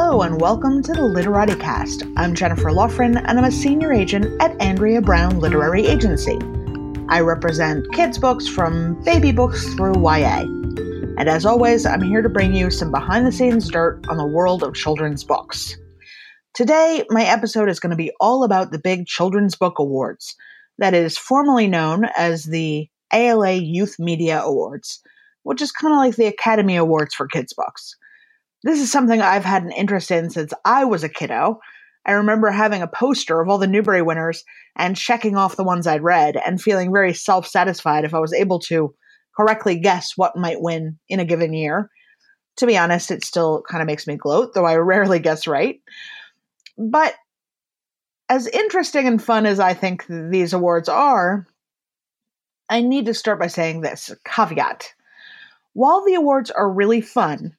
Hello and welcome to the Literaticast. I'm Jennifer Laughran and I'm a senior agent at Andrea Brown Literary Agency. I represent kids' books from baby books through YA. And as always, I'm here to bring you some behind the scenes dirt on the world of children's books. Today, my episode is going to be all about the big Children's Book Awards, that is formally known as the ALA Youth Media Awards, which is kind of like the Academy Awards for kids' books. This is something I've had an interest in since I was a kiddo. I remember having a poster of all the Newbery winners and checking off the ones I'd read and feeling very self satisfied if I was able to correctly guess what might win in a given year. To be honest, it still kind of makes me gloat, though I rarely guess right. But as interesting and fun as I think these awards are, I need to start by saying this caveat. While the awards are really fun,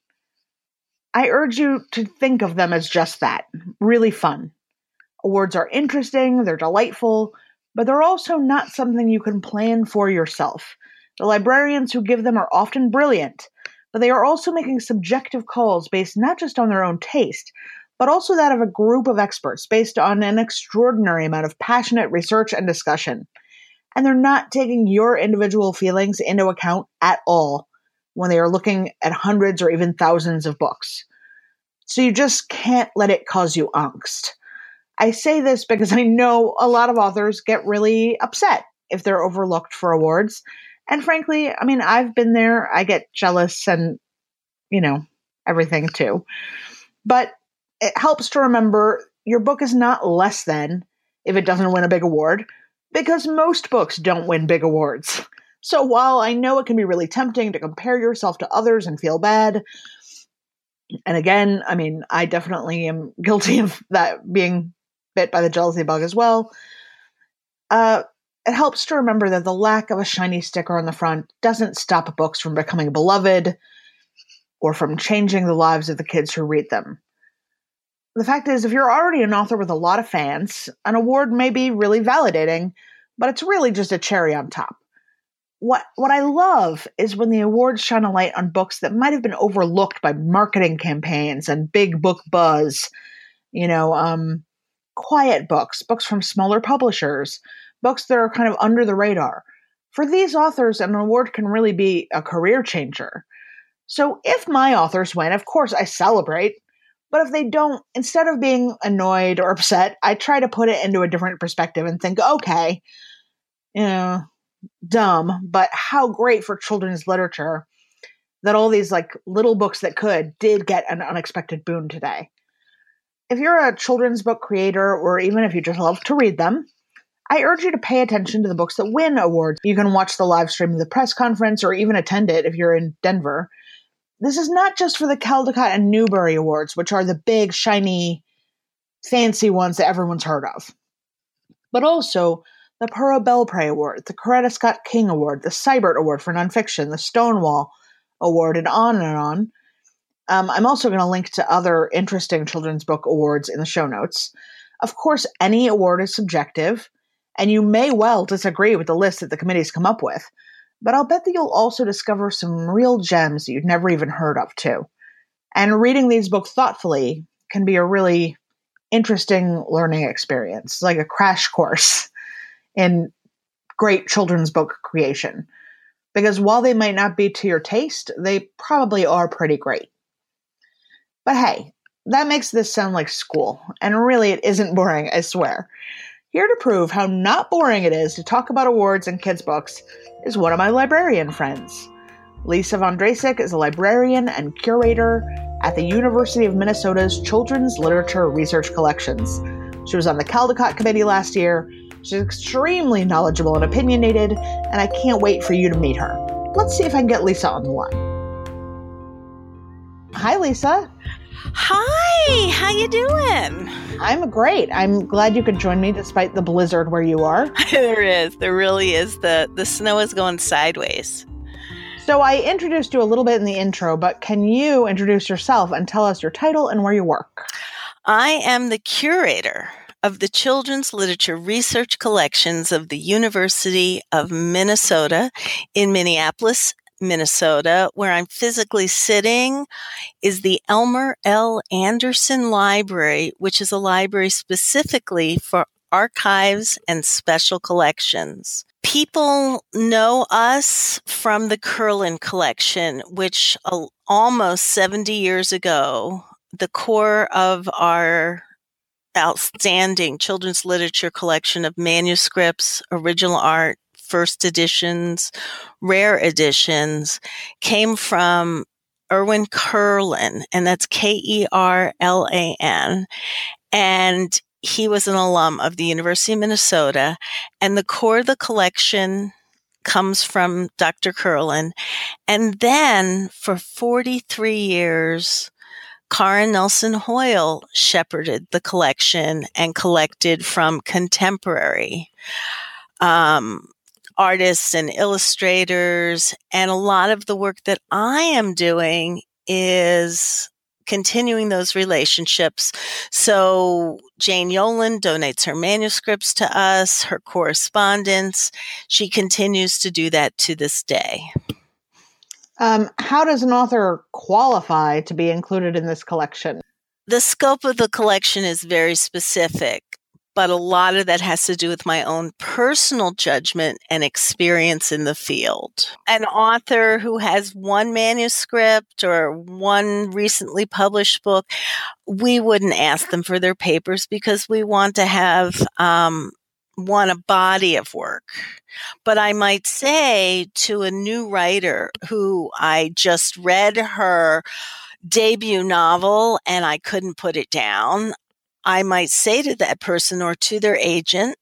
I urge you to think of them as just that really fun. Awards are interesting, they're delightful, but they're also not something you can plan for yourself. The librarians who give them are often brilliant, but they are also making subjective calls based not just on their own taste, but also that of a group of experts based on an extraordinary amount of passionate research and discussion. And they're not taking your individual feelings into account at all when they are looking at hundreds or even thousands of books. So you just can't let it cause you angst. I say this because I know a lot of authors get really upset if they're overlooked for awards. And frankly, I mean, I've been there. I get jealous and, you know, everything too. But it helps to remember your book is not less than if it doesn't win a big award, because most books don't win big awards. So while I know it can be really tempting to compare yourself to others and feel bad, and again, I mean, I definitely am guilty of that being bit by the jealousy bug as well. Uh, it helps to remember that the lack of a shiny sticker on the front doesn't stop books from becoming beloved or from changing the lives of the kids who read them. The fact is, if you're already an author with a lot of fans, an award may be really validating, but it's really just a cherry on top what what I love is when the awards shine a light on books that might have been overlooked by marketing campaigns and big book buzz. You know, um, quiet books, books from smaller publishers, books that are kind of under the radar. For these authors, an award can really be a career changer. So if my authors win, of course I celebrate. But if they don't, instead of being annoyed or upset, I try to put it into a different perspective and think, okay, you know, dumb, but how great for children's literature that all these like little books that could did get an unexpected boon today. If you're a children's book creator or even if you just love to read them, I urge you to pay attention to the books that win awards. You can watch the live stream of the press conference or even attend it if you're in Denver. This is not just for the Caldecott and Newbery Awards, which are the big, shiny, fancy ones that everyone's heard of, but also the Pura Belpré Award, the Coretta Scott King Award, the Sibert Award for Nonfiction, the Stonewall Award, and on and on. Um, I'm also going to link to other interesting children's book awards in the show notes. Of course, any award is subjective, and you may well disagree with the list that the committees come up with, but I'll bet that you'll also discover some real gems that you'd never even heard of, too. And reading these books thoughtfully can be a really interesting learning experience, like a crash course in great children's book creation. Because while they might not be to your taste, they probably are pretty great. But hey, that makes this sound like school, and really it isn't boring, I swear. Here to prove how not boring it is to talk about awards and kids' books is one of my librarian friends. Lisa von Drasek is a librarian and curator at the University of Minnesota's Children's Literature Research Collections. She was on the Caldecott Committee last year She's extremely knowledgeable and opinionated, and I can't wait for you to meet her. Let's see if I can get Lisa on the line. Hi, Lisa. Hi, how you doing? I'm great. I'm glad you could join me despite the blizzard where you are. there is. There really is. The the snow is going sideways. So I introduced you a little bit in the intro, but can you introduce yourself and tell us your title and where you work? I am the curator of the children's literature research collections of the University of Minnesota in Minneapolis, Minnesota, where I'm physically sitting, is the Elmer L. Anderson Library, which is a library specifically for archives and special collections. People know us from the Kerlan collection, which uh, almost 70 years ago, the core of our outstanding children's literature collection of manuscripts, original art, first editions, rare editions came from Irvin Kerlan, and that's K E R L A N. And he was an alum of the University of Minnesota, and the core of the collection comes from Dr. Kerlan. And then for 43 years, Karen Nelson Hoyle shepherded the collection and collected from contemporary um, artists and illustrators. And a lot of the work that I am doing is continuing those relationships. So Jane Yolen donates her manuscripts to us, her correspondence. She continues to do that to this day. Um, how does an author qualify to be included in this collection? The scope of the collection is very specific but a lot of that has to do with my own personal judgment and experience in the field. An author who has one manuscript or one recently published book, we wouldn't ask them for their papers because we want to have um, one a body of work. But I might say to a new writer who I just read her debut novel and I couldn't put it down. I might say to that person or to their agent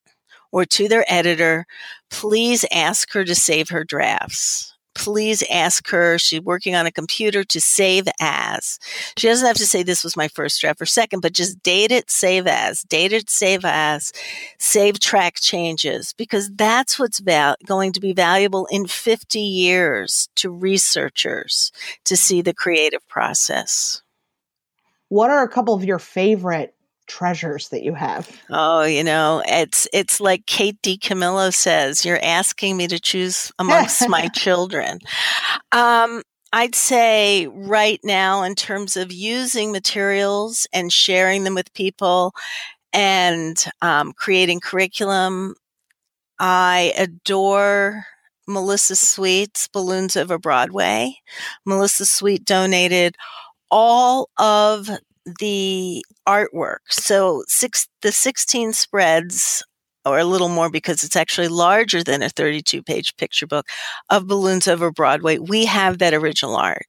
or to their editor, please ask her to save her drafts. Please ask her, she's working on a computer to save as. She doesn't have to say this was my first draft or second, but just date it, save as, date it, save as, save track changes, because that's what's val- going to be valuable in 50 years to researchers to see the creative process. What are a couple of your favorite treasures that you have? Oh, you know, it's it's like Kate DiCamillo says, you're asking me to choose amongst my children. Um, I'd say right now, in terms of using materials and sharing them with people and um, creating curriculum, I adore Melissa Sweet's Balloons Over Broadway. Melissa Sweet donated all of the artwork. So six, the 16 spreads or a little more because it's actually larger than a 32 page picture book of balloons over Broadway. We have that original art.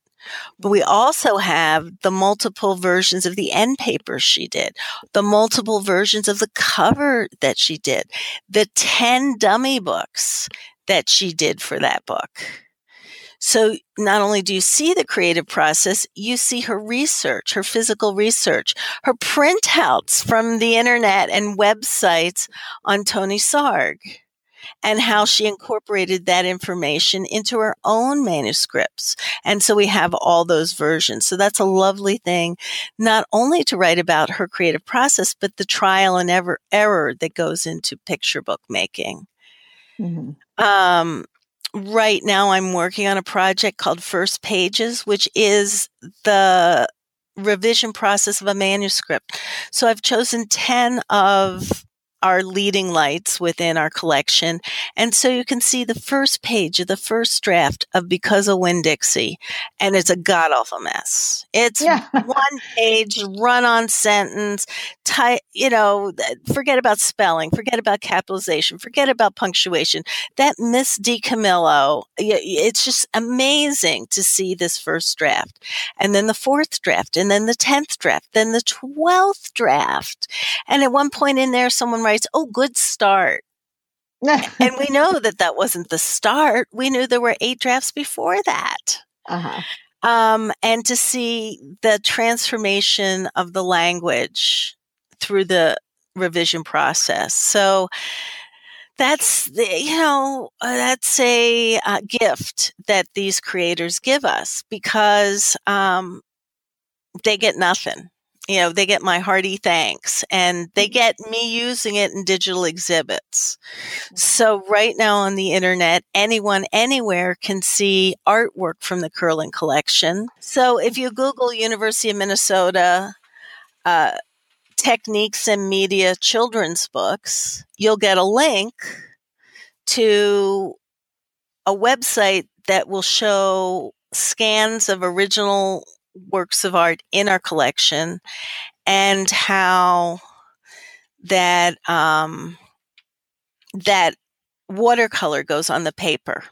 But we also have the multiple versions of the end papers she did, the multiple versions of the cover that she did, the 10 dummy books that she did for that book. So not only do you see the creative process, you see her research, her physical research, her printouts from the internet and websites on Tony Sarg and how she incorporated that information into her own manuscripts. And so we have all those versions. So that's a lovely thing, not only to write about her creative process, but the trial and ever error that goes into picture book making. Mm-hmm. Um, right now I'm working on a project called First Pages, which is the revision process of a manuscript. So I've chosen 10 of our leading lights within our collection. And so you can see the first page of the first draft of Because of Winn-Dixie, and it's a god awful mess. It's yeah. one page, run on sentence, ty- you know, forget about spelling, forget about capitalization, forget about punctuation. That Miss DiCamillo, it's just amazing to see this first draft. And then the fourth draft, and then the 10th draft, then the 12th draft. And at one point in there, someone writes, Oh, good start. and we know that that wasn't the start. We knew there were eight drafts before that. Uh-huh. Um, and to see the transformation of the language through the revision process. So that's the, you know that's a uh, gift that these creators give us because um, they get nothing you know, they get my hearty thanks and they mm-hmm. get me using it in digital exhibits. Mm-hmm. So right now on the internet, anyone anywhere can see artwork from the Kerlan collection. So if you mm-hmm. Google University of Minnesota, uh, techniques and media children's books, you'll get a link to a website that will show scans of original works of art in our collection and how that um, that watercolor goes on the paper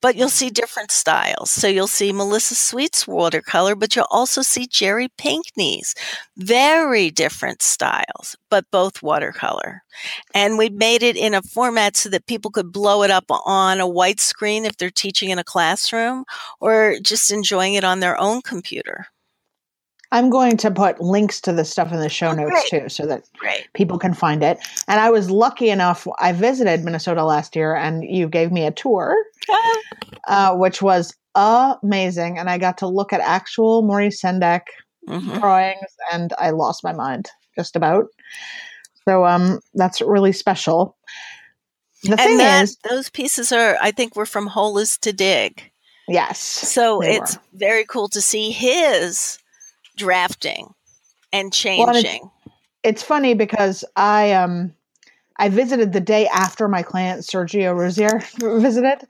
but you'll see different styles. So you'll see Melissa Sweet's watercolor, but you'll also see Jerry Pinkney's. Very different styles, but both watercolor. And we made it in a format so that people could blow it up on a white screen if they're teaching in a classroom or just enjoying it on their own computer. I'm going to put links to the stuff in the show oh, notes too, so that great. people can find it. And I was lucky enough, I visited Minnesota last year and you gave me a tour, uh, which was amazing. And I got to look at actual Maurice Sendak mm-hmm. drawings and I lost my mind just about. So um, that's really special. The and thing that, is, those pieces are, I think, were from Hole is to Dig. Yes. So it's were. very cool to see his drafting and changing. Well, it's, it's, funny because I um I visited the day after my client Sergio Ruzzier visited,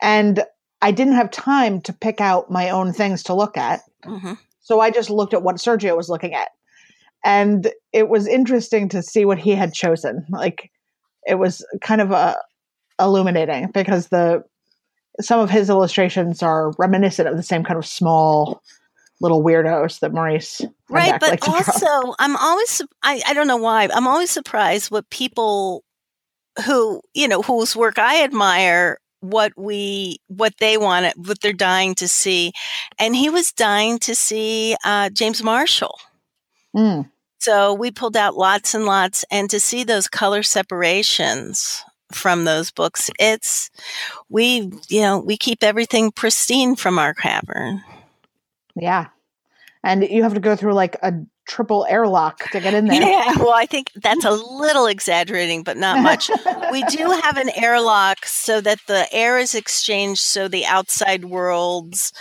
and I didn't have time to pick out my own things to look at. Mm-hmm. So I just looked at what Sergio was looking at. And it was interesting to see what he had chosen. Like it was kind of a uh, illuminating because the some of his illustrations are reminiscent of the same kind of small little weirdos that Maurice right. But also, I'm always I I don't know why I'm always surprised what people who you know whose work I admire what we what they want what they're dying to see and he was dying to see uh, james marshall mm. so we pulled out lots and lots and to see those color separations from those books it's we you know we keep everything pristine from our cavern yeah. And you have to go through like a triple airlock to get in there. Yeah, well, I think that's a little exaggerating, but not much. we do have an airlock so that the air is exchanged so the outside world's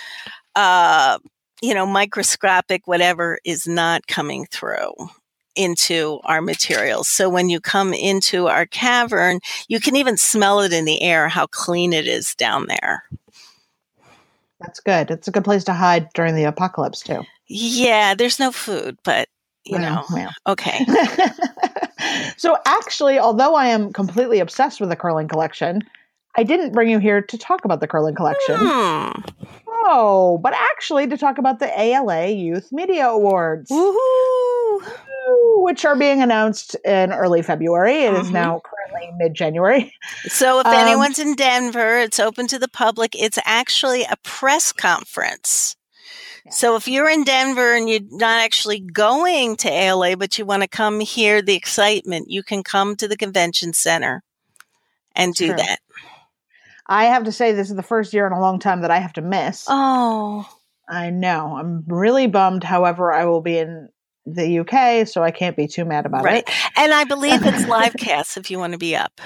uh you know, microscopic whatever is not coming through into our materials. So when you come into our cavern, you can even smell it in the air how clean it is down there. That's good. It's a good place to hide during the apocalypse too. Yeah, there's no food, but you well, know, well. okay. so actually, although I am completely obsessed with the Kerlan collection, I didn't bring you here to talk about the Kerlan collection. Hmm. Oh, but actually to talk about the ALA Youth Media Awards. Woohoo! Which are being announced in early February. It mm-hmm. is now currently mid January. So, if um, anyone's in Denver, it's open to the public. It's actually a press conference. So if you're in Denver and you're not actually going to ALA, but you want to come hear the excitement, you can come to the convention center and do True. that. I have to say, this is the first year in a long time that I have to miss. Oh. I know. I'm really bummed. However, I will be in the UK, so I can't be too mad about right. it. Right. And I believe it's live cast if you want to be up.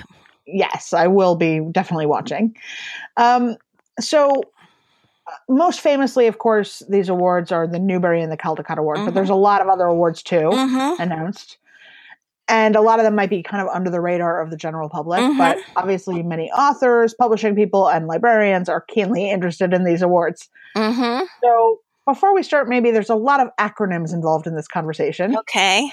Yes, I will be definitely watching. Um, so, uh, most famously, of course, these awards are the Newbery and the Caldecott Award, mm-hmm. but there's a lot of other awards too mm-hmm. announced and a lot of them might be kind of under the radar of the general public mm-hmm. but obviously many authors publishing people and librarians are keenly interested in these awards mm-hmm. so before we start maybe there's a lot of acronyms involved in this conversation okay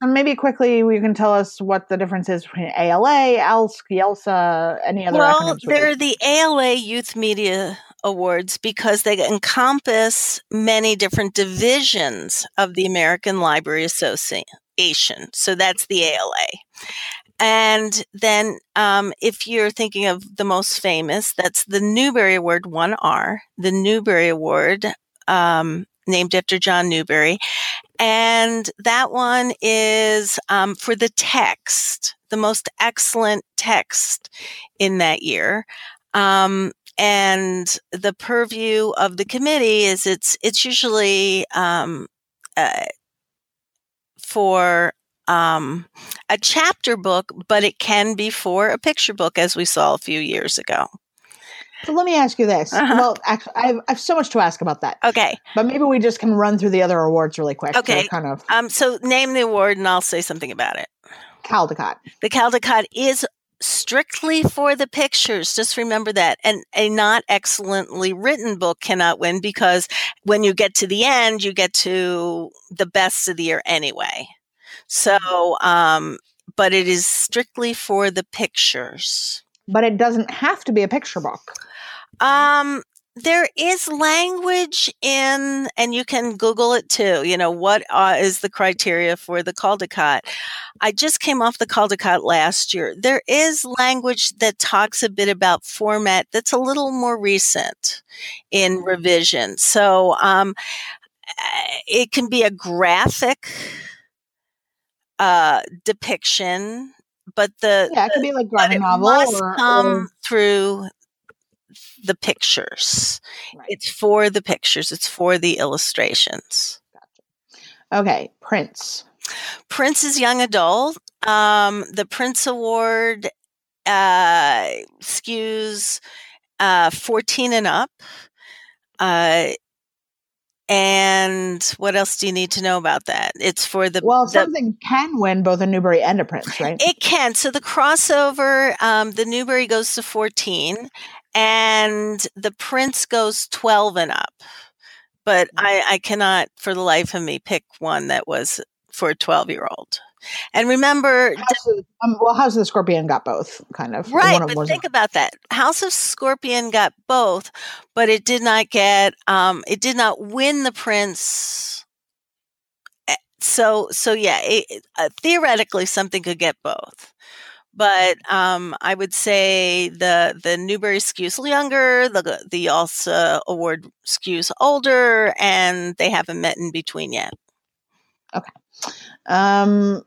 and maybe quickly you can tell us what the difference is between ALA, ALSC, YALSA, any other well, they're the ALA Youth Media Awards because they encompass many different divisions of the American Library Association So that's the ALA. And then, um, if you're thinking of the most famous, that's the Newbery Award 1R, the Newbery Award, um, named after John Newbery. And that one is um, for the text, the most excellent text in that year. Um, and the purview of the committee is it's it's usually um, uh, for um, a chapter book, but it can be for a picture book, as we saw a few years ago. So let me ask you this. Uh-huh. Well, actually, I have, I have so much to ask about that. Okay. But maybe we just can run through the other awards really quick. Okay. kind of Um, so name the award, and I'll say something about it. Caldecott. The Caldecott is strictly for the pictures. Just remember that. And a not excellently written book cannot win because when you get to the end, you get to the best of the year anyway. So, um, but it is strictly for the pictures. But it doesn't have to be a picture book. Um, there is language in, and you can Google it too. You know, what uh, is the criteria for the Caldecott? I just came off the Caldecott last year. There is language that talks a bit about format that's a little more recent in revision. So, um, it can be a graphic uh, depiction, but the Yeah, it could be like graphic novel must or, come or through the pictures. Right. It's for the pictures. It's for the illustrations. Gotcha. okay, Printz. Printz is young adult. Um, the Printz Award uh, skews uh, 14 and up. Uh, and what else do you need to know about that? It's for the Well, the- something can win both a Newbery and a Printz, right? It can. So the crossover, um, the Newbery goes to 14 and the Printz goes 12 and up. But I, I cannot for the life of me pick one that was for a 12 year old. And remember, House of, um, well, House of the Scorpion got both, kind of. right, but think about that. House of Scorpion got both, but it did not get, um, it did not win the Printz. Eh, So, so yeah, it- uh, theoretically something could get both. But um, I would say the the Newbery skews younger, the the also award skews older, and they haven't met in between yet. Okay. Um,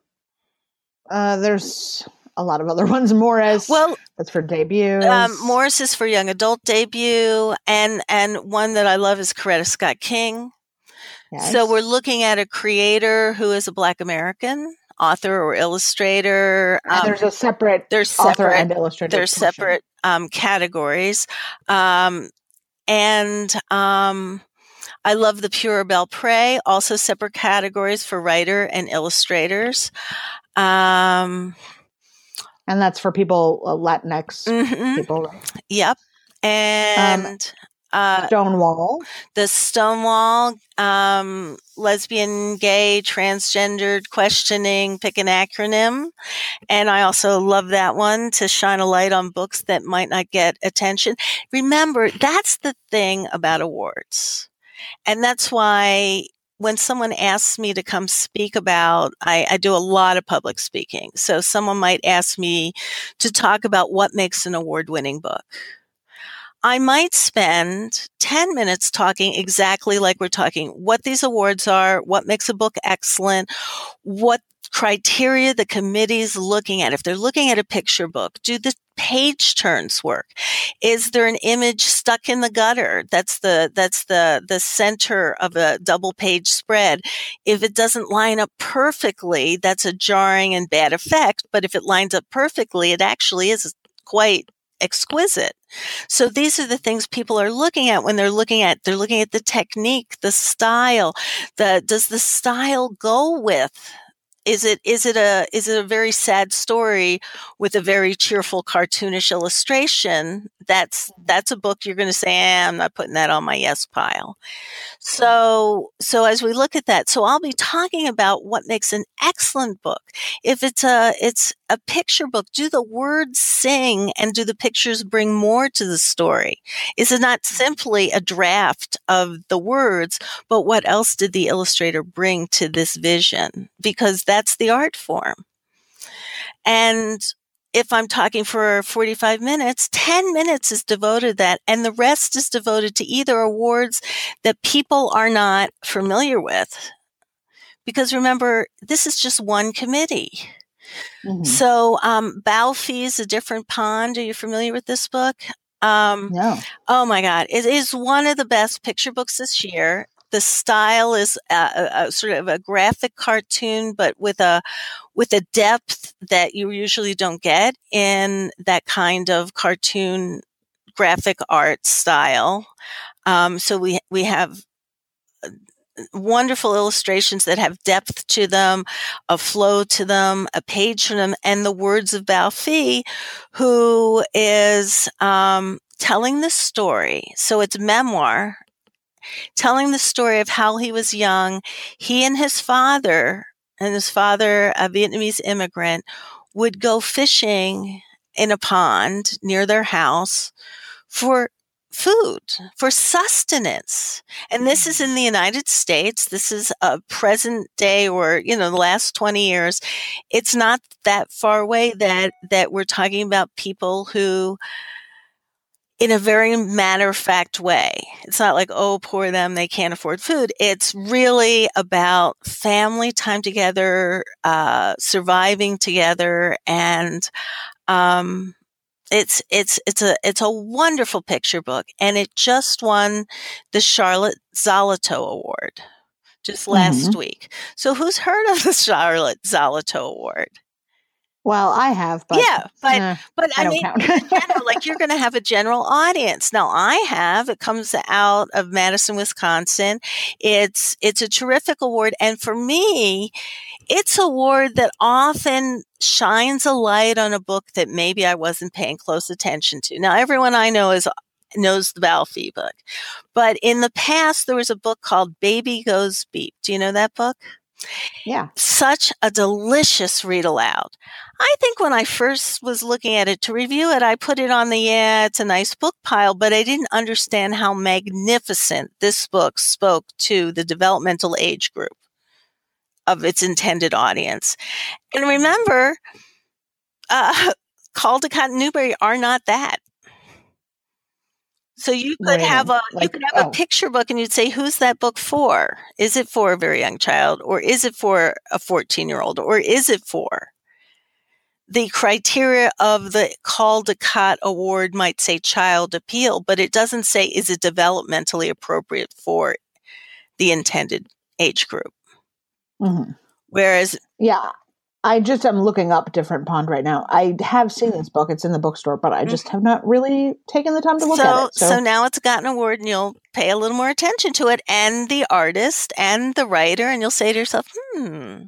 uh, there's a lot of other ones. Morris. Well, that's for debut. um, Morris is for young adult debut, and and one that I love is Coretta Scott King. Yes. So we're looking at a creator who is a Black American author or illustrator. Um, there's a separate there's author separate and illustrator. there's portion. separate um, categories, um, and um, I love the Pura Belpré. Also separate categories for writer and illustrators. Um, and that's for people uh, Latinx mhm, people. right? Yep, and. Uh, Stonewall. the Stonewall, um, lesbian, gay, transgendered questioning, pick an acronym. And I also love that one to shine a light on books that might not get attention. Remember, that's the thing about awards. And that's why when someone asks me to come speak about, I, I do a lot of public speaking. So someone might ask me to talk about what makes an award winning book. I might spend 10 minutes talking exactly like we're talking what these awards are, what makes a book excellent, what criteria the committee's looking at. If they're looking at a picture book, do the page turns work? Is there an image stuck in the gutter? That's the, that's the, the center of a double page spread. If it doesn't line up perfectly, that's a jarring and bad effect. But if it lines up perfectly, it actually is quite exquisite. So these are the things people are looking at when they're looking at they're looking at the technique, the style, the does the style go with is it is it a is it a very sad story with a very cheerful cartoonish illustration? That's that's a book you're going to say eh, I'm not putting that on my yes pile. So so as we look at that, so I'll be talking about what makes an excellent book. If it's a it's a picture book, do the words sing and do the pictures bring more to the story? Is it not simply a draft of the words, but what else did the illustrator bring to this vision? Because that's the art form. And if I'm talking for 45 minutes, 10 minutes is devoted to that, and the rest is devoted to either awards that people are not familiar with. Because remember, this is just one committee. Mhm. So, um, Bao Phi is a different pond. Are you familiar with this book? Um, No. Oh my God. It is one of the best picture books this year. The style is a, a, a sort of a graphic cartoon, but with a with a depth that you usually don't get in that kind of cartoon graphic art style. Um, so we we have wonderful illustrations that have depth to them, a flow to them, a page from them, and the words of Bao Phi, who is um, telling the story. So it's memoir, telling the story of how he was young. He and his father, and his father, a Vietnamese immigrant, would go fishing in a pond near their house for food for sustenance. And this is in mm. the United States. This is a present day or, you know, the last 20 years. It's not that far away that, that we're talking about people who, in a very matter of fact way. It's not like, oh, poor them, they can't afford food. It's really about family time together, uh, surviving together, and um, it's it's it's a it's a wonderful picture book, and it just won the Charlotte Zolotow Award just last mm-hmm. week. So, who's heard of the Charlotte Zolotow Award? Well, I have, but yeah, but uh, but I, I mean, general, like you're going to have a general audience. Now, I have. It comes out of Madison, Wisconsin. It's it's a terrific award, and for me, it's a award that often shines a light on a book that maybe I wasn't paying close attention to. Now, everyone I know is knows the Bao Phi book, but in the past, there was a book called Baby Goes Beep. Do you know that book? Yeah. Such a delicious read aloud. I think when I first was looking at it to review it, I put it on the, yeah, it's a nice book pile, but I didn't understand how magnificent this book spoke to the developmental age group of its intended audience. And remember, uh, Caldecott and Newbery are not that. So you could have a like, you could have oh. a picture book and you'd say, who's that book for? Is it for a very young child or is it for a 14 year old or is it for? The criteria of the Caldecott Award might say child appeal, but it doesn't say is it developmentally appropriate for the intended age group. Mm-hmm. Whereas, yeah, I just am looking up different pond right now. I have seen this book; it's in the bookstore, but I just have not really taken the time to look so, at it. So. so now it's gotten an award, and you'll pay a little more attention to it, and the artist and the writer, and you'll say to yourself, "Hmm,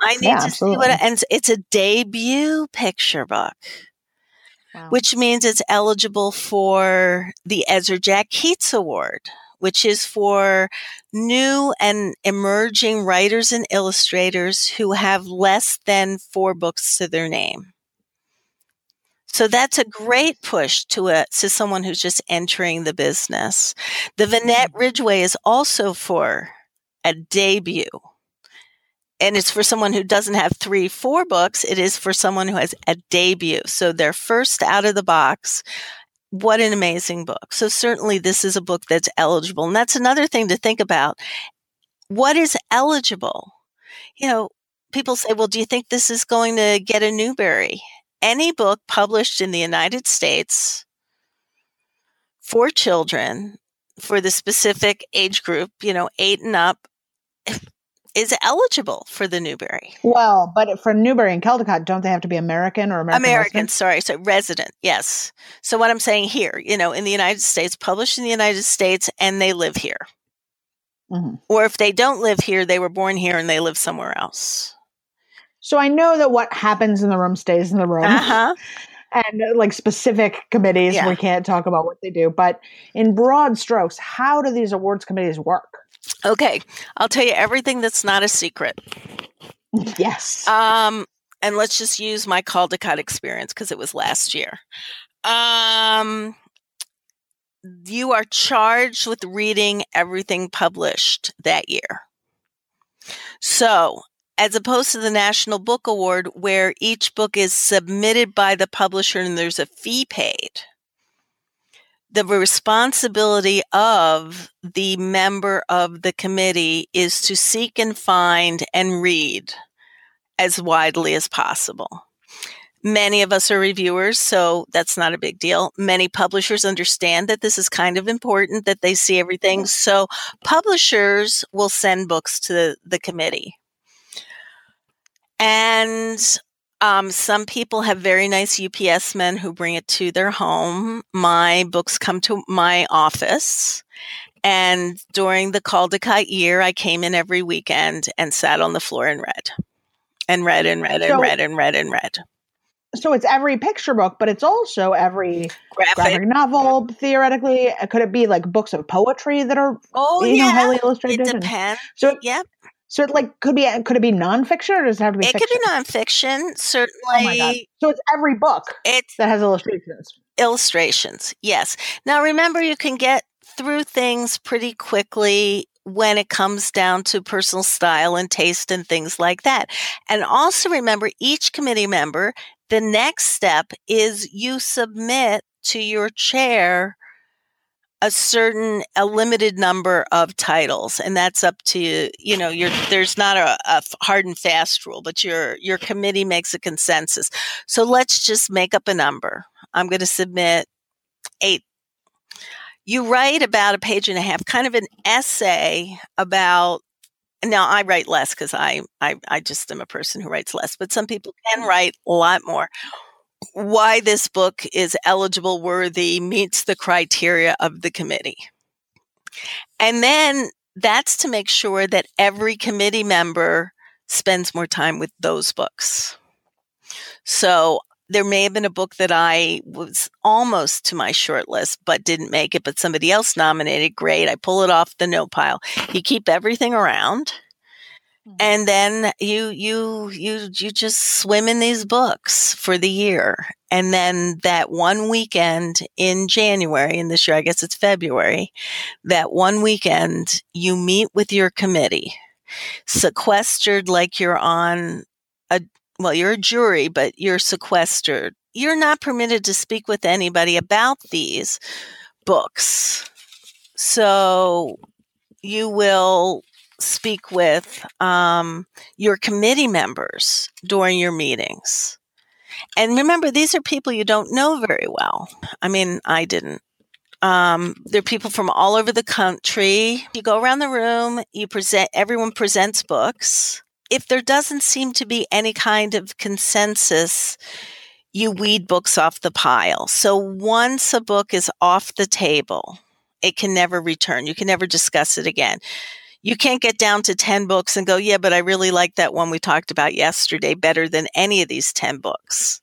I need yeah, to absolutely. see what." And it's a debut picture book. Wow. Which means it's eligible for the Ezra Jack Keats Award, which is for new and emerging writers and illustrators who have less than four books to their name. So that's a great push to a to someone who's just entering the business. The Vinette mm-hmm. Is also for a debut. And it's for someone who doesn't have three, four books. It is for someone who has a debut. So they're first out of the box what an amazing book. So certainly this is a book that's eligible. And that's another thing to think about. What is eligible? You know, people say, well, do you think this is going to get a Newbery? Any book published in the United States for children for the specific age group, you know, eight and up, is eligible for the Newbery. Well, but for Newbery and Caldecott, don't they have to be American or American? American, sorry, so resident, yes. So what I'm saying here, you know, in the United States, published in the United States, and they live here. Mm-hmm. Or if they don't live here, they were born here and they live somewhere else. So I know that what happens in the room stays in the room. Uh-huh. And uh, like specific committees, yeah. we can't talk about what they do. But in broad strokes, how do these awards committees work? Okay, I'll tell you everything that's not a secret. Yes. Um, and let's just use my Caldecott experience because it was last year. Um, you are charged with reading everything published that year. So, as opposed to the National Book Award, where each book is submitted by the publisher and there's a fee paid, the responsibility of the member of the committee is to seek and find and read as widely as possible. Many of us are reviewers, so that's not a big deal. Many publishers understand that this is kind of important that they see everything. Mm-hmm. So publishers will send books to the committee. And um, some people have very nice UPS men who bring it to their home. My books come to my office. And during the Caldecott year, I came in every weekend and sat on the floor and read and read and read and so, read and read and read. So it's every picture book, but it's also every graphic, graphic novel. Theoretically, could it be like books of poetry that are oh you yeah, know, highly illustrated? It depends. So yep. So it like could be could it be nonfiction or does it have to be? It fiction? could be nonfiction, certainly. Oh my God. So it's every book it's that has illustrations. Illustrations, yes. Now remember, you can get through things pretty quickly when it comes down to personal style and taste and things like that. And also remember, each committee member, the next step is you submit to your chair a certain a limited number of titles and that's up to you know your there's not a, a, hard and fast rule but your your committee makes a consensus so let's just make up a number i'm going to submit eight you write about a page and a half, kind of an essay about. Now I write less because I, I I just am a person who writes less, but some people can write a lot more. Why this book is eligible, worthy, meets the criteria of the committee, and then that's to make sure that every committee member spends more time with those books. So there may have been a book that I was almost to my short list, but didn't make it, but somebody else nominated. Great. I pull it off the no pile. You keep everything around. Mm-hmm. And then you, you, you, you just swim in these books for the year. And then that one weekend in January, and this year, I guess it's February, that one weekend you meet with your committee sequestered like you're on a well, you're a jury, but you're sequestered. You're not permitted to speak with anybody about these books. So you will speak with um, your committee members during your meetings. And remember, these are people you don't know very well. I mean, I didn't. Um, they're people from all over the country. You go around the room, you present, everyone presents books if there doesn't seem to be any kind of consensus, you weed books off the pile. So once a book is off the table, it can never return. You can never discuss it again. You can't get down to 10 books and go, yeah, but I really like that one we talked about yesterday better than any of these 10 books.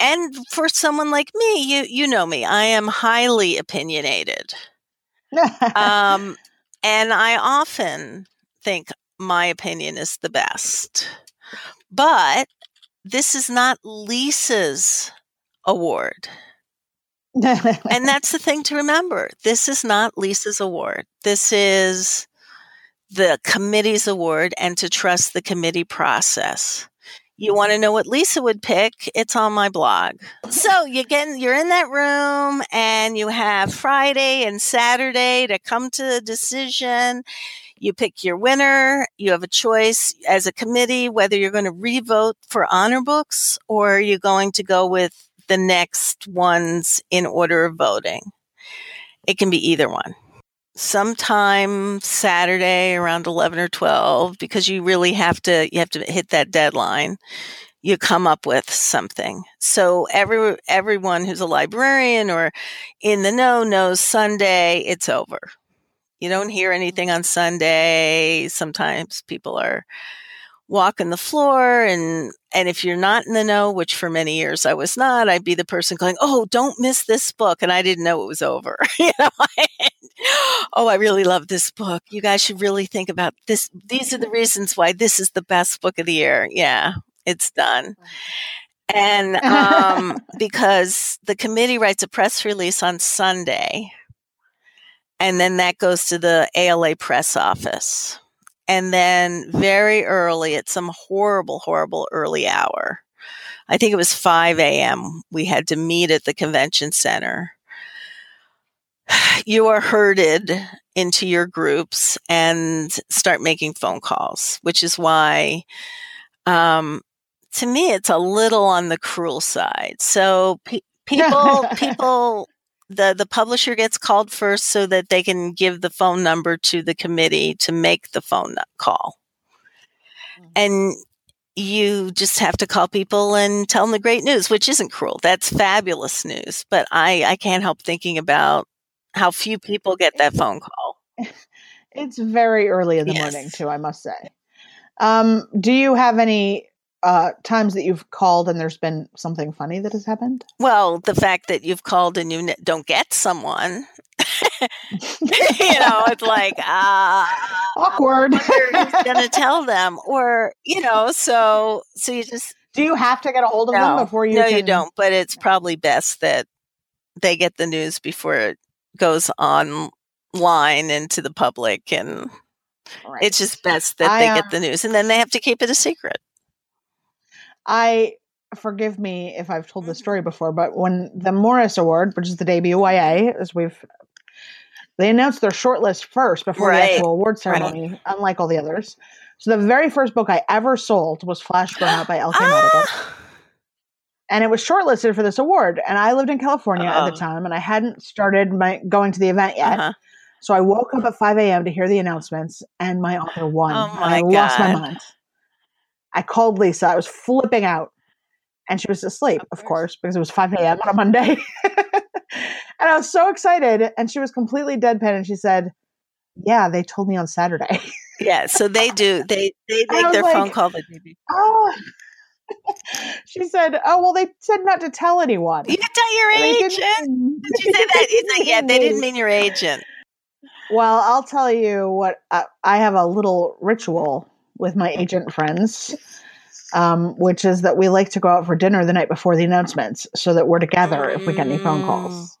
And for someone like me, you you know me, I am highly opinionated. um, and I often think my opinion is the best. But this is not Lisa's award. And that's the thing to remember. This is not Lisa's award. This is the committee's award and to trust the committee process. You want to know what Lisa would pick? It's on my blog. So you get you're in that room and you have Friday and Saturday to come to a decision. You pick your winner. You have a choice as a committee whether you're going to revote for honor books or you're going to go with the next ones in order of voting. It can be either one. Sometime Saturday around 11 or 12 because you really have to you have to hit that deadline you come up with something. So every everyone who's a librarian or in the know knows Sunday it's over. You don't hear anything on Sunday. Sometimes people are walking the floor and and if you're not in the know, which for many years I was not, I'd be the person going, "Oh, don't miss this book," and I didn't know it was over. you know, oh, I really love this book. You guys should really think about this. These are the reasons why this is the best book of the year. Yeah, it's done. And um, because the committee writes a press release on Sunday and then that goes to the ALA press office. And then very early at some horrible, horrible early hour, I think it was 5 a.m., we had to meet at the convention center. You are herded into your groups and start making phone calls, which is why um, to me, it's a little on the cruel side. So pe- people, people, the the publisher gets called first so that they can give the phone number to the committee to make the phone call, mm-hmm. and you just have to call people and tell them the great news, which isn't cruel. That's fabulous news. But I I can't help thinking about how few people get that phone call. It's very early in the yes. morning, too. I must say. Um, do you have any uh, times that you've called and there's been something funny that has happened? Well, the fact that you've called and you don't get someone, you know, it's like uh, awkward. who's going to tell them, or you know, so so you just. Do you have to get a hold of no, them before you? No, can... you don't. But it's probably best that they get the news before it goes online into the public and Right. It's just best that I, they get the news and then they have to keep it a secret. I forgive me if I've told this story before, but when the Morris Award, which is the debut YA, as we've they announced their shortlist first before right. the actual award ceremony, right. unlike all the others. So the very first book I ever sold was Flash Burnout by L.K. ah! And it was shortlisted for this award. And I lived in California at the time and I hadn't started my going to the event yet. Uh-huh. So I woke up at 5 a.m. to hear the announcements, and my author won. Oh my I God. lost my mind. I called Lisa. I was flipping out, and she was asleep, of, of course, because it was 5 a.m. on a Monday. and I was so excited, and she was completely deadpan, and she said, "Yeah, they told me on Saturday." yeah, so they do. They they make their like, phone call the day Oh. she said, "Oh well, they said not to tell anyone." You can tell your agent. Did you say that? He's like, "Yeah, they didn't mean your agent." Well, I'll tell you what uh, I have a little ritual with my agent friends, um, which is that we like to go out for dinner the night before the announcements so that we're together if we get any phone calls. Mm.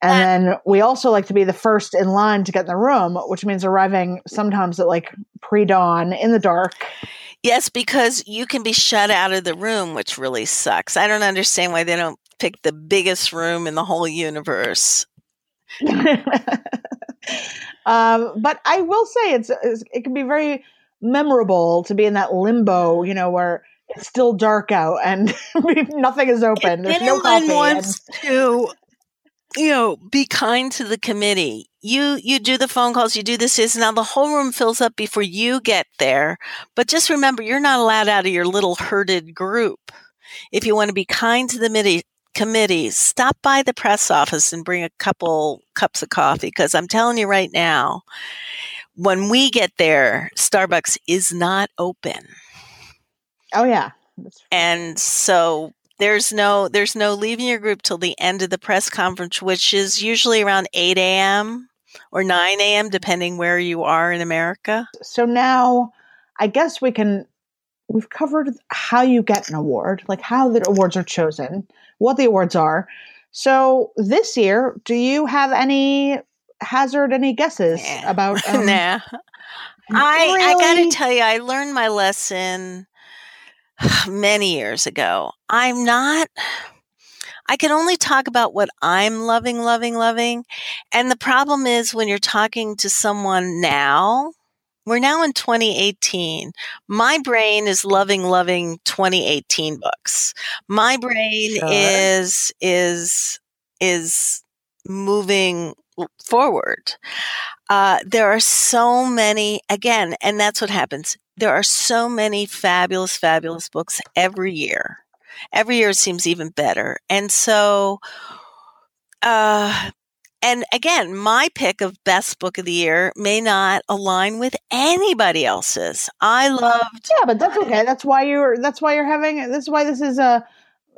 And then we also like to be the first in line to get in the room, which means arriving sometimes at like pre dawn in the dark. Yes, because you can be shut out of the room, which really sucks. I don't understand why they don't pick the biggest room in the whole universe. um, but I will say it's, it's, it can be very memorable to be in that limbo, you know, where it's still dark out and nothing is open. If There's no coffee. wants and- to, you know, be kind to the committee. You you do the phone calls, you do this is now the whole room fills up before you get there. But just remember, you're not allowed out of your little herded group. If you want to be kind to the committee, committees, stop by the press office and bring a couple cups of coffee because I'm telling you right now, when we get there, Starbucks is not open. Oh yeah. And so there's no there's no leaving your group till the end of the press conference, which is usually around 8 a.m. or 9 a.m. depending where you are in America. So now I guess we can we've covered how you get an award, like how the awards are chosen what the awards are. So this year, do you have any hazard any guesses about? Um, nah. I really? I got to tell you, I learned my lesson many years ago. I'm not. I can only talk about what I'm loving, loving, loving. And the problem is when you're talking to someone now, we're now in 2018. My brain is loving, loving 2018 books. My brain sure. is, is, is moving forward. Uh, there are so many, again, and that's what happens. There are so many fabulous, fabulous books every year. Every year it seems even better. And so, uh, and again, my pick of best book of the year may not align with anybody else's. I loved Yeah, but that's okay. That's why you're that's why you're having this is why this is a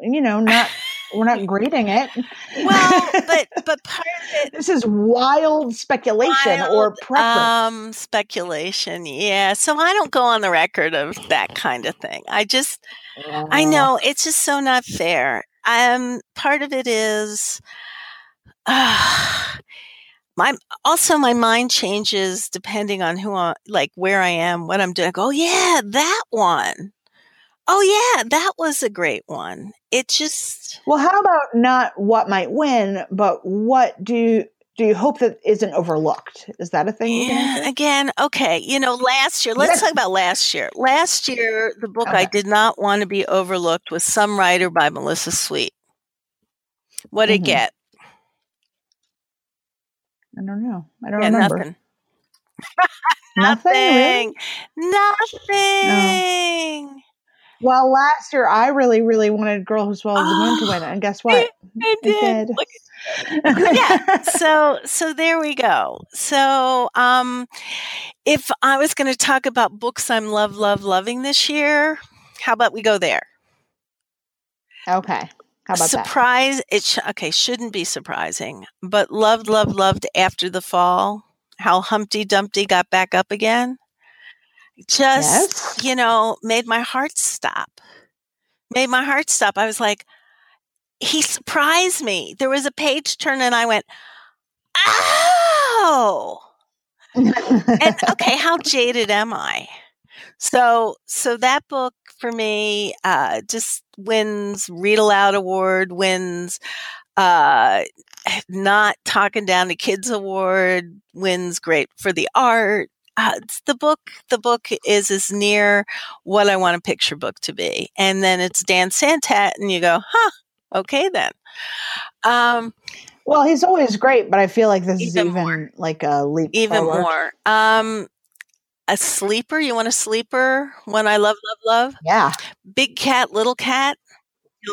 you know, not we're not grading it. Well, but but part of it This is wild speculation wild, or preference. Um speculation, yeah. So I don't go on the record of that kind of thing. I just uh, I know it's just so not fair. Um part of it is my also my mind changes depending on who I like where I am, what I'm doing. I go, oh, yeah, that one. Oh yeah, that was a great one. It just Well, how about not what might win, but what do do you hope that isn't overlooked? Is that a thing? Yeah, again, okay. You know, last year, let's talk about last year. Last year, the book okay. I did not want to be overlooked was Some Writer by Melissa Sweet. What did mm-hmm. it get? I don't know. I don't yeah, remember. Nothing. nothing. Nothing. No. Well, last year I really, really wanted Girl Who Swallowed the Moon to win, it, and guess what? It did. did. yeah. So so there we go. So um if I was going to talk about books I'm love love loving this year, how about we go there? Okay. How about Surprise that? it sh- okay, shouldn't be surprising, but loved loved loved after the fall, how Humpty Dumpty got back up again. Just, yes. you know, made my heart stop. Made my heart stop. I was like, he surprised me. There was a page turn and I went, oh. and okay, how jaded am I? So, so that book for me uh, just wins Read Aloud Award, wins uh, Not Talking Down to Kids Award, wins Great for the Art. Uh, the book, the book is as near what I want a picture book to be, and then it's Dan Santat, and you go, huh? Okay, then. Um, well, he's always great, but I feel like this even is even more. like a leap even forward. more. Um, a sleeper. You want a sleeper? When I love, love, love. Yeah. Big cat, little cat.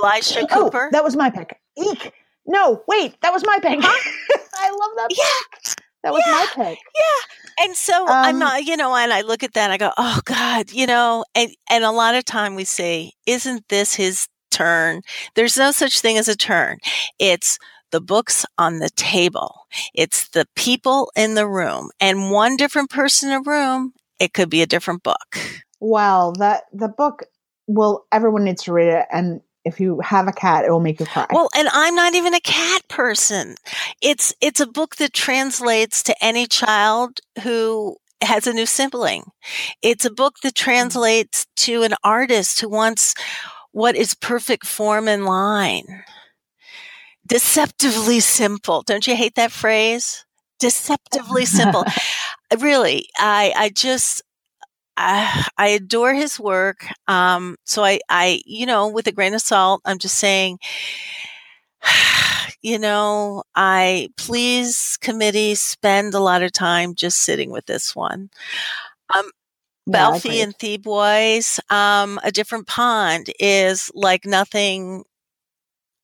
Elisha oh, Cooper. That was my pick. Eek. No, wait, that was my pick. I love that. Yeah. That was yeah. my pick. Yeah. And so um, I'm not, you know, and I look at that and I go, oh God, you know, and, and a lot of time we say, isn't this his turn. There's no such thing as a turn. It's the books on the table. It's the people in the room and one different person in a room. It could be a different book. Well, that the book will everyone needs to read it and if you have a cat it will make you cry well and i'm not even a cat person it's it's a book that translates to any child who has a new sibling it's a book that mm. translates to an artist who wants what is perfect form and line. Deceptively simple. Don't you hate that phrase? Deceptively simple. really, I, I just, I, I adore his work. Um, so I, I, you know, with a grain of salt, I'm just saying, you know, I please committee spend a lot of time just sitting with this one. Um, Bao Phi and Thi Bui, um, a different pond is like nothing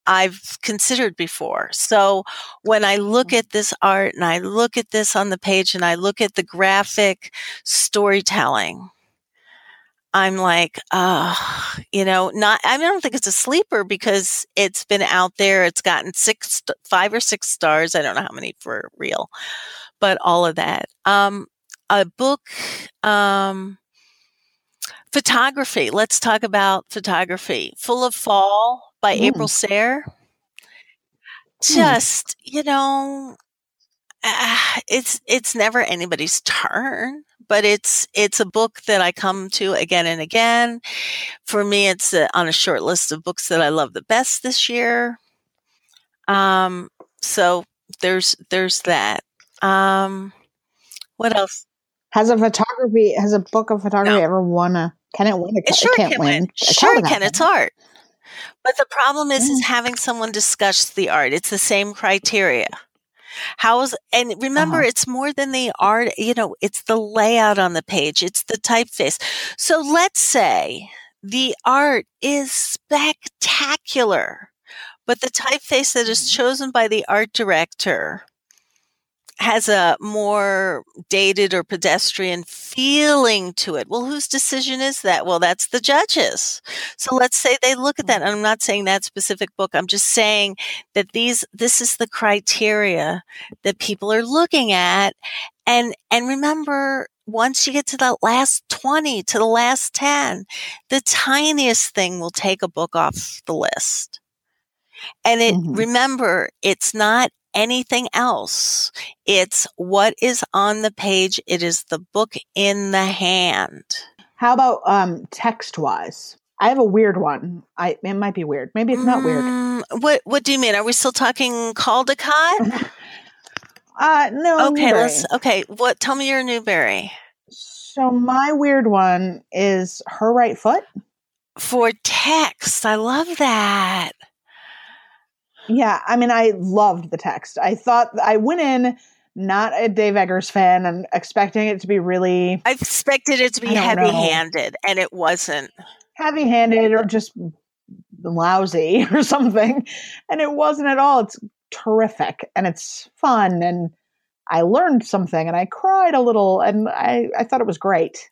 I've considered before. So when I look mm. at this art and I look at this on the page and I look at the graphic storytelling, I'm like, uh, you know, not, I don't think it's a sleeper because it's been out there. It's gotten six, five or six stars. I don't know how many for real, but all of that. Um, a book, um, photography. Let's talk about photography. Full of Fall by mm. April Sayre. Hmm. Just, mm. you know, uh, it's it's never anybody's turn, but it's it's a book that I come to again and again. For me, it's a, on a short list of books that I love the best this year. Um, so there's there's that. Um, what else? Has a photography has a book of photography no. ever won a can it win? It, it sure it can win. Sure it can. It's art. But the problem is, mm. is having someone discuss the art. It's the same criteria. How is and remember, uh-huh. it's more than the art. You know, it's the layout on the page. It's the typeface. So let's say the art is spectacular, but the typeface that is mm-hmm. chosen by the art director has a more dated or pedestrian feeling to it. Well, whose decision is that? Well, that's the judges. So let's say they look at that. And I'm not saying that specific book. I'm just saying that these, this is the criteria that people are looking at. And, and remember, once you get to the last 20 to the last 10, the tiniest thing will take a book off the list. And it, mm-hmm. remember, it's not anything else. It's what is on the page. It is the book in the hand. How about um, text wise? I have a weird one. I it might be weird. Maybe it's not mm, weird. What What do you mean? Are we still talking Caldecott? Uh, no. Okay, Newbery. let's. Okay, what? Tell me your Newbery. So my weird one is her right foot. for text. I love that. Yeah, I mean, I loved the text. I thought I went in not a Dave Eggers fan and expecting it to be really I expected it to be know. heavy-handed, and it wasn't. heavy handed or just lousy or something. And it wasn't at all. It's terrific and it's fun. And I learned something and I cried a little and I, I thought it was great.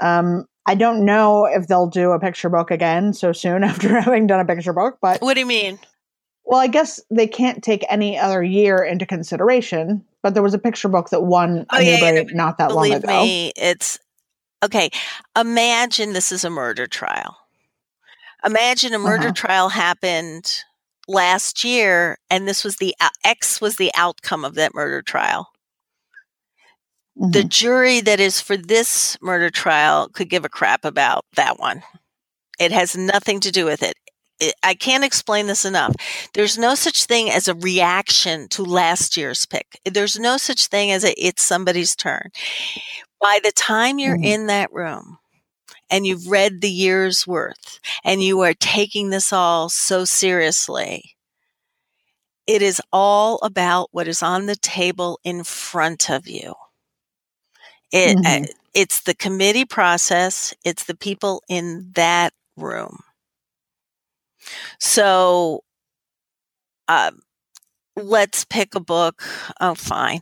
Um, I don't know if they'll do a picture book again so soon after having done a picture book, but What do you mean? Well, I guess they can't take any other year into consideration. But there was a picture book that won Oh, a yeah, yeah, not that long Believe ago. me, it's okay. Imagine this is a murder trial. Imagine a murder Uh-huh. trial happened last year, and this was the X was the outcome of that murder trial. The Mhm. jury that is for this murder trial could give a crap about that one. It has nothing to do with it. I can't explain this enough. There's no such thing as a reaction to last year's pick. There's no such thing as a it's somebody's turn. By the time you're Mhm. in that room and you've read the year's worth and you are taking this all so seriously, it is all about what is on the table in front of you. It, uh, it's the committee process. It's the people in that room. So, um, let's pick a book. Oh, fine.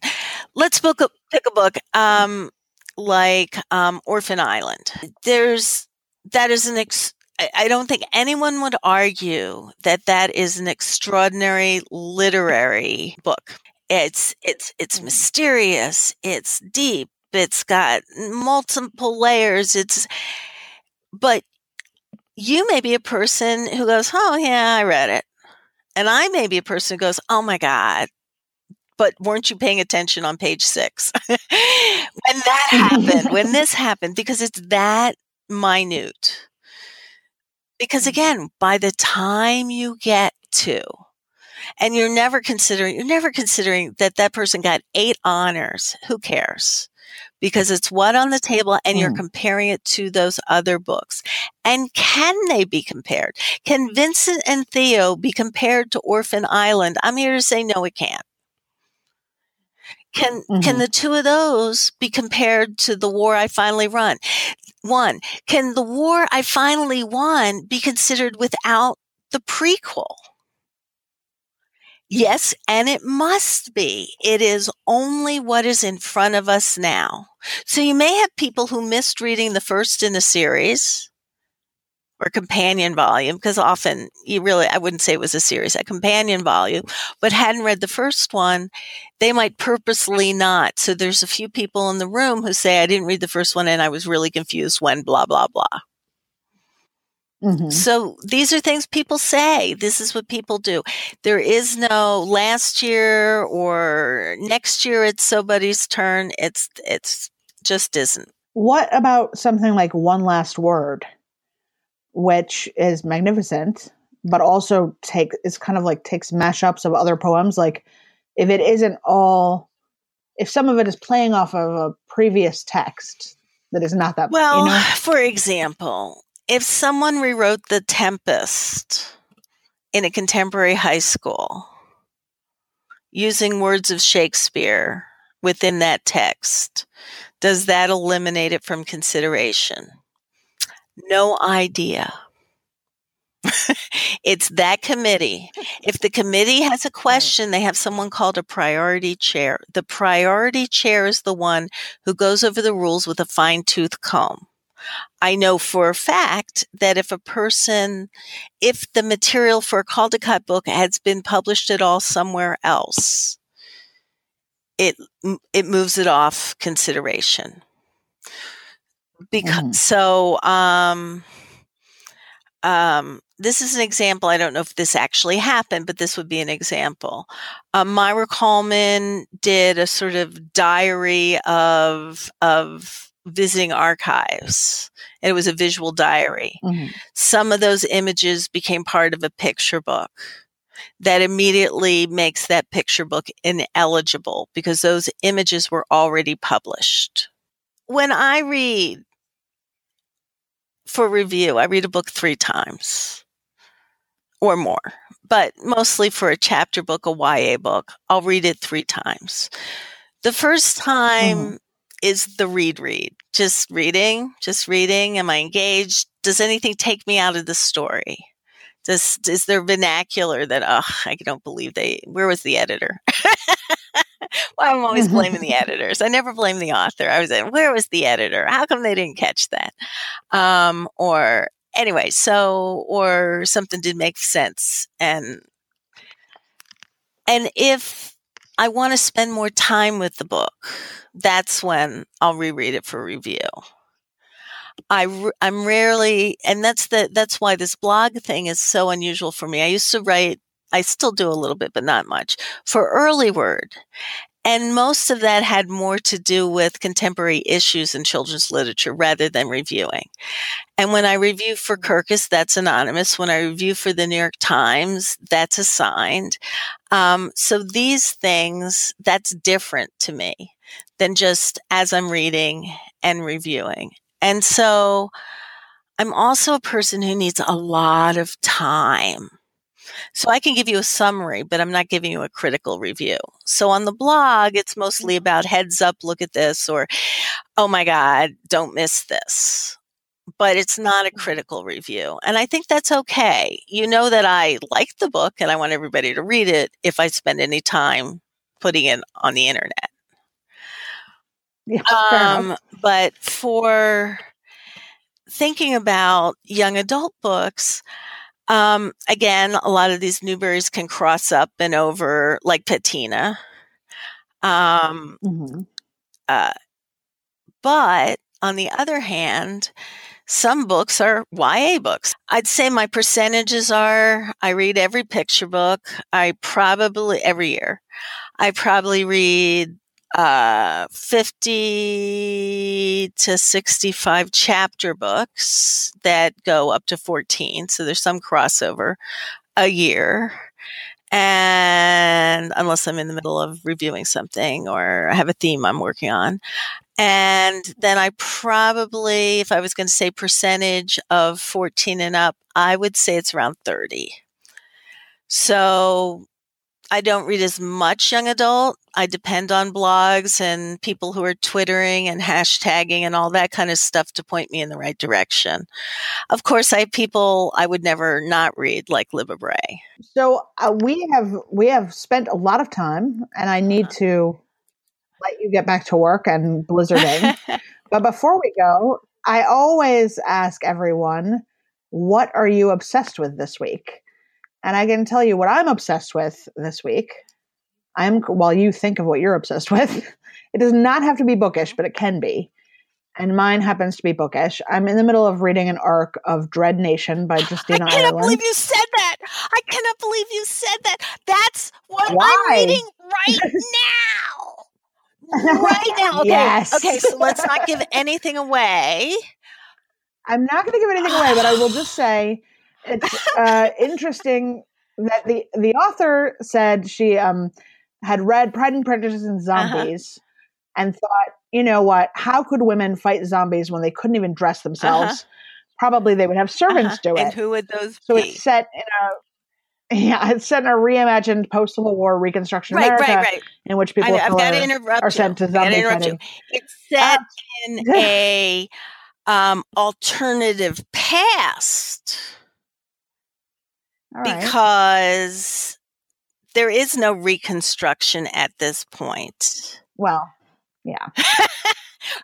Let's book a, pick a book. Um, like um, Orphan Island. There's that is an ex- I- don't think anyone would argue that that is an extraordinary literary book. It's it's it's Mhm. mysterious. It's deep. It's got multiple layers. It's but you may be a person who goes, "Oh yeah, I read it," and I may be a person who goes, "Oh my god." But weren't you paying attention on page six when that happened? when this happened, because it's that minute. Because Mhm. again, by the time you get to, and you're never considering, you're never considering that that person got eight honors. Who cares? Because it's what on the table and you're Mm. comparing it to those other books. And can they be compared? Can Vincent and Theo be compared to Orphan Island? I'm here to say no, it can't. Can can Mhm. the two of those be compared to the war I finally run? One, can the war I finally won be considered without the prequel? Yes, and it must be. It is only what is in front of us now. So you may have people who missed reading the first in a series or companion volume, because often you really, I wouldn't say it was a series, a companion volume, but hadn't read the first one. They might purposely not. So there's a few people in the room who say, I didn't read the first one and I was really confused when blah, blah, blah. Mhm. So these are things people say. This is what people do. There is no last year or next year it's somebody's turn. It's it's just isn't. What about something like One Last Word, which is magnificent, but also take it's kind of like takes mashups of other poems. Like if it isn't all, if some of it is playing off of a previous text that is not that Well, you know, for example, if someone rewrote The Tempest in a contemporary high school using words of Shakespeare within that text, does that eliminate it from consideration? No idea. it's that committee. If the committee has a question, they have someone called a priority chair. The priority chair is the one who goes over the rules with a fine tooth comb. I know for a fact that if a person, if the material for a Caldecott book has been published at all somewhere else, it it moves it off consideration. Because Mhm. so, um, um, this is an example. I don't know if this actually happened, but this would be an example. Um, Maira Kalman did a sort of diary of of visiting archives. And it was a visual diary. Mhm. Some of those images became part of a picture book. that immediately makes that picture book ineligible because those images were already published. When I read for review, I read a book three times or more, but mostly for a chapter book, a YA book, I'll read it three times. The first time mm-hmm. Is the read read, just reading, just reading. Am I engaged? Does anything take me out of the story? Does is there vernacular that oh I don't believe they where was the editor? well, I'm always blaming the editors. I never blame the author. I was like, where was the editor? How come they didn't catch that? Um, or anyway, so or something did make sense and and if I want to spend more time with the book, that's when I'll reread it for review. I I'm rarely, and that's the that's why this blog thing is so unusual for me. I used to write, I still do a little bit, but not much for Early Word, and most of that had more to do with contemporary issues in children's literature rather than reviewing. And when I review for Kirkus, that's anonymous. When I review for the New York Times, that's assigned. Um, so these things, that's different to me than just as I'm reading and reviewing. And so I'm also a person who needs a lot of time. So I can give you a summary, but I'm not giving you a critical review. So on the blog, it's mostly mm-hmm. about heads up, look at this, or oh my God, don't miss this. But it's not a mm-hmm. critical review. And I think that's okay. You know that I like the book and I want everybody to read it if I spend any time putting it on the internet. Yeah, um, but for thinking about young adult books, um, again, a lot of these Newberys can cross up and over, like Patina. Um, mm-hmm. uh, but on the other hand, some books are YA books. I'd say my percentages are I read every picture book. I probably, every year, I probably read uh, 50 to 65 chapter books that go up to 14. So there's some crossover a year. And unless I'm in the middle of reviewing something or I have a theme I'm working on. And then I probably, if I was going to say percentage of 14 and up, I would say it's around 30. So I don't read as much young adult. I depend on blogs and people who are twittering and hashtagging and all that kind of stuff to point me in the right direction. Of course, I have people I would never not read, like Libba Bray. So uh, we have we have spent a lot of time, and I need uh-huh. to let you get back to work and blizzarding. but before we go, I always ask everyone, "What are you obsessed with this week?" And I can tell you what I'm obsessed with this week. I'm while you think of what you're obsessed with, it does not have to be bookish, but it can be. And mine happens to be bookish. I'm in the middle of reading an arc of Dread Nation by Justina I cannot Ireland. believe you said that. I cannot believe you said that. That's what Why? I'm reading right now. right now. Okay. Yes. Okay, so let's not give anything away. I'm not going to give anything away, but I will just say it's uh, interesting that the the author said she um, had read Pride and Prejudice and uh-huh. Zombies uh-huh. and thought, you know what? How could women fight zombies when they couldn't even dress themselves? Uh-huh. Probably they would have servants uh-huh. do it. And who would those? So be? it's set in a yeah, it's set in a reimagined post-Civil War Reconstruction right, America, right, right. in which people I, of color are sent to zombie fighting. It's set uh, in a um, alternative past because there is no reconstruction at this point. Well, yeah.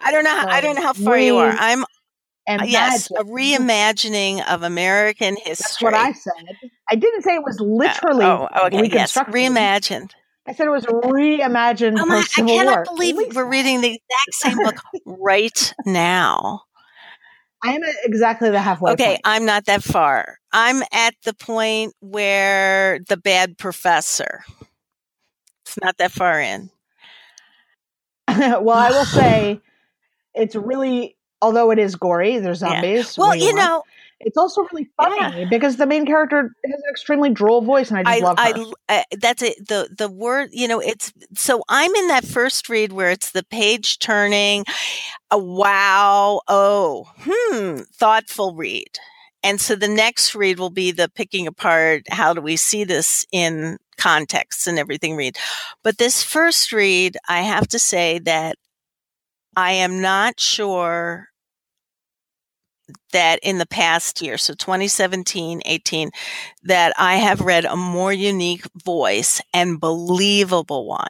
I don't know. How, I don't know how far re- you are. I'm uh, yes, a reimagining of American history. That's what I said. I didn't say it was uh, literally uh, oh, okay, reconstructed. Yes, reimagined. I said it was reimagined. Oh my, I cannot War. believe we're reading the exact same book right now. I am at exactly the halfway. Okay, point. I'm not that far. I'm at the point where the bad professor. It's not that far in. well, I will say it's really although it is gory, there's zombies. Yeah. Well, you know, it's also really funny yeah. because the main character has an extremely droll voice, and I just I, love her. I, I, that's it. The the word, you know, it's so I'm in that first read where it's the page turning, a wow, oh, hmm, thoughtful read. And so the next read will be the picking apart. How do we see this in context and everything read? But this first read, I have to say that I am not sure that in the past year, so 2017, 18, that I have read a more unique voice and believable one.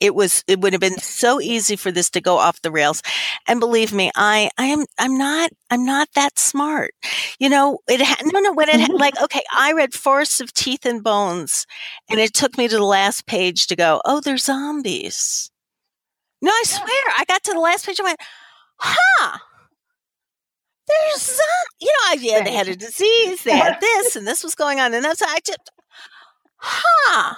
It was, it would have been so easy for this to go off the rails. And believe me, I, I am, I'm not, I'm not that smart. You know, it had, no, no, when it had, like, okay, I read Forests of Teeth and Bones and it took me to the last page to go, oh, they're zombies. No, I swear, I got to the last page and went, huh, there's some, you know, I, yeah, they had a disease, they had this, and this was going on, and that's I just, huh.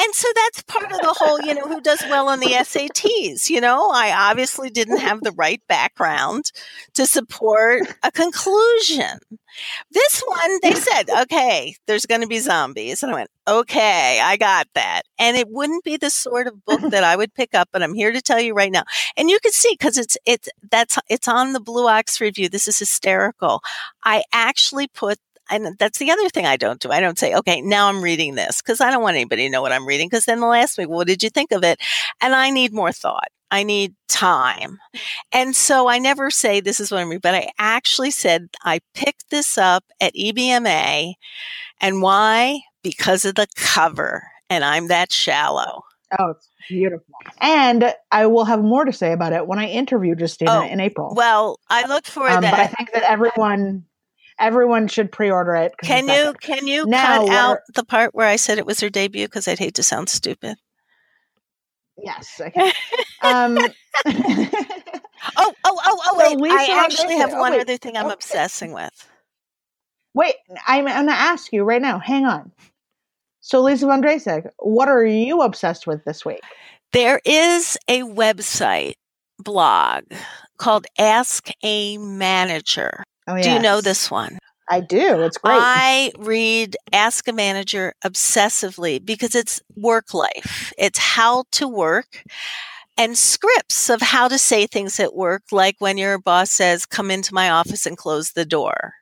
And so that's part of the whole, you know, who does well on the SATs. You know, I obviously didn't have the right background to support a conclusion. This one, they said, okay, there's going to be zombies. And I went, okay, I got that. And it wouldn't be the sort of book that I would pick up, but I'm here to tell you right now. And you can see because it's, it's, that's, it's on the Blue Ox review. This is hysterical. I actually put and that's the other thing I don't do. I don't say, okay, now I'm reading this because I don't want anybody to know what I'm reading. Because then they'll ask me, well, what did you think of it? And I need more thought. I need time. And so I never say this is what I'm reading, but I actually said I picked this up at EBMA. And why? Because of the cover. And I'm that shallow. Oh, it's beautiful. And I will have more to say about it when I interview Justina oh, in April. Well, I look forward um, that. But I think that everyone everyone should pre-order it. Can you can you now cut out the part where I said it was her debut because I'd hate to sound stupid. Yes. Okay. um, oh, oh, oh, oh! Wait, so I actually have oh, one wait, other thing I'm okay. obsessing with. Wait, I'm, I'm going to ask you right now. Hang on. So, Lisa Von Drasek, what are you obsessed with this week? There is a website blog called Ask a Manager. Oh, yes. Do you know this one? I do. It's great. I read Ask a Manager obsessively because it's work life. It's how to work and scripts of how to say things at work, like when your boss says, come into my office and close the door.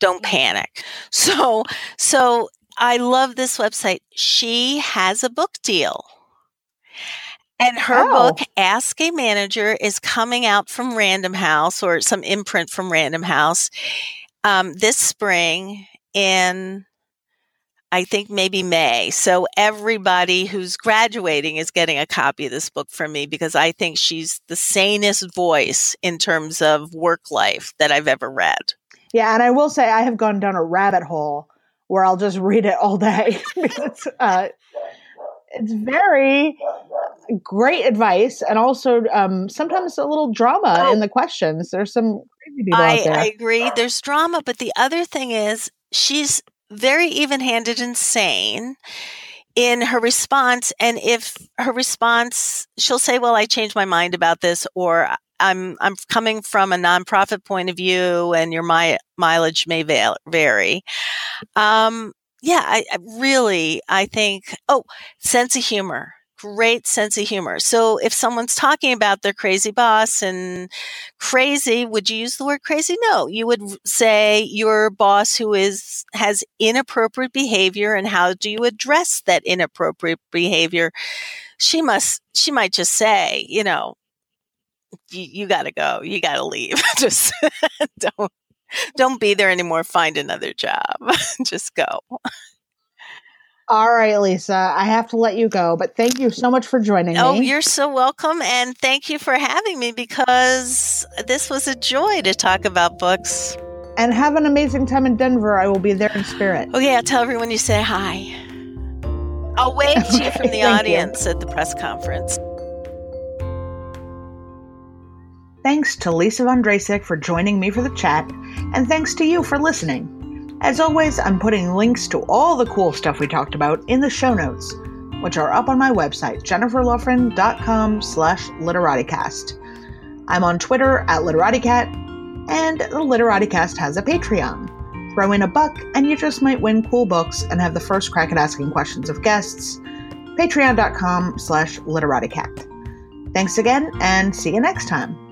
Don't mm. panic. So, so I love this website. She has a book deal. And her oh. book, Ask a Manager, is coming out from Random House or some imprint from Random House um, this spring in, I think, maybe May. So everybody who's graduating is getting a copy of this book from me because I think she's the sanest voice in terms of work life that I've ever read. Yeah. And I will say, I have gone down a rabbit hole where I'll just read it all day because uh, it's very great advice and also um, sometimes a little drama oh. in the questions. There's some crazy people I, out there. I agree. There's drama, but the other thing is she's very even-handed and sane in her response and if her response she'll say well i changed my mind about this or i'm i'm coming from a nonprofit point of view and your my mileage may vary um yeah I, I really i think oh sense of humor great sense of humor. So if someone's talking about their crazy boss and crazy, would you use the word crazy? No, you would say your boss who is has inappropriate behavior and how do you address that inappropriate behavior? She must she might just say, you know, you, you got to go. You got to leave. just don't don't be there anymore. Find another job. just go. All right, Lisa, I have to let you go, but thank you so much for joining oh, me. Oh, you're so welcome. And thank you for having me because this was a joy to talk about books. And have an amazing time in Denver. I will be there in spirit. Oh, yeah. Tell everyone you say hi. I'll wave to you from the audience you. at the press conference. Thanks to Lisa Von Drasek for joining me for the chat, and thanks to you for listening. As always, I'm putting links to all the cool stuff we talked about in the show notes, which are up on my website, jenniferlaughran.com slash literaticast. I'm on Twitter at literaticast, And the Literaticast has a Patreon. Throw in a buck, and you just might win cool books and have the first crack at asking questions of guests. Patreon.com slash literaticat. Thanks again, and see you next time.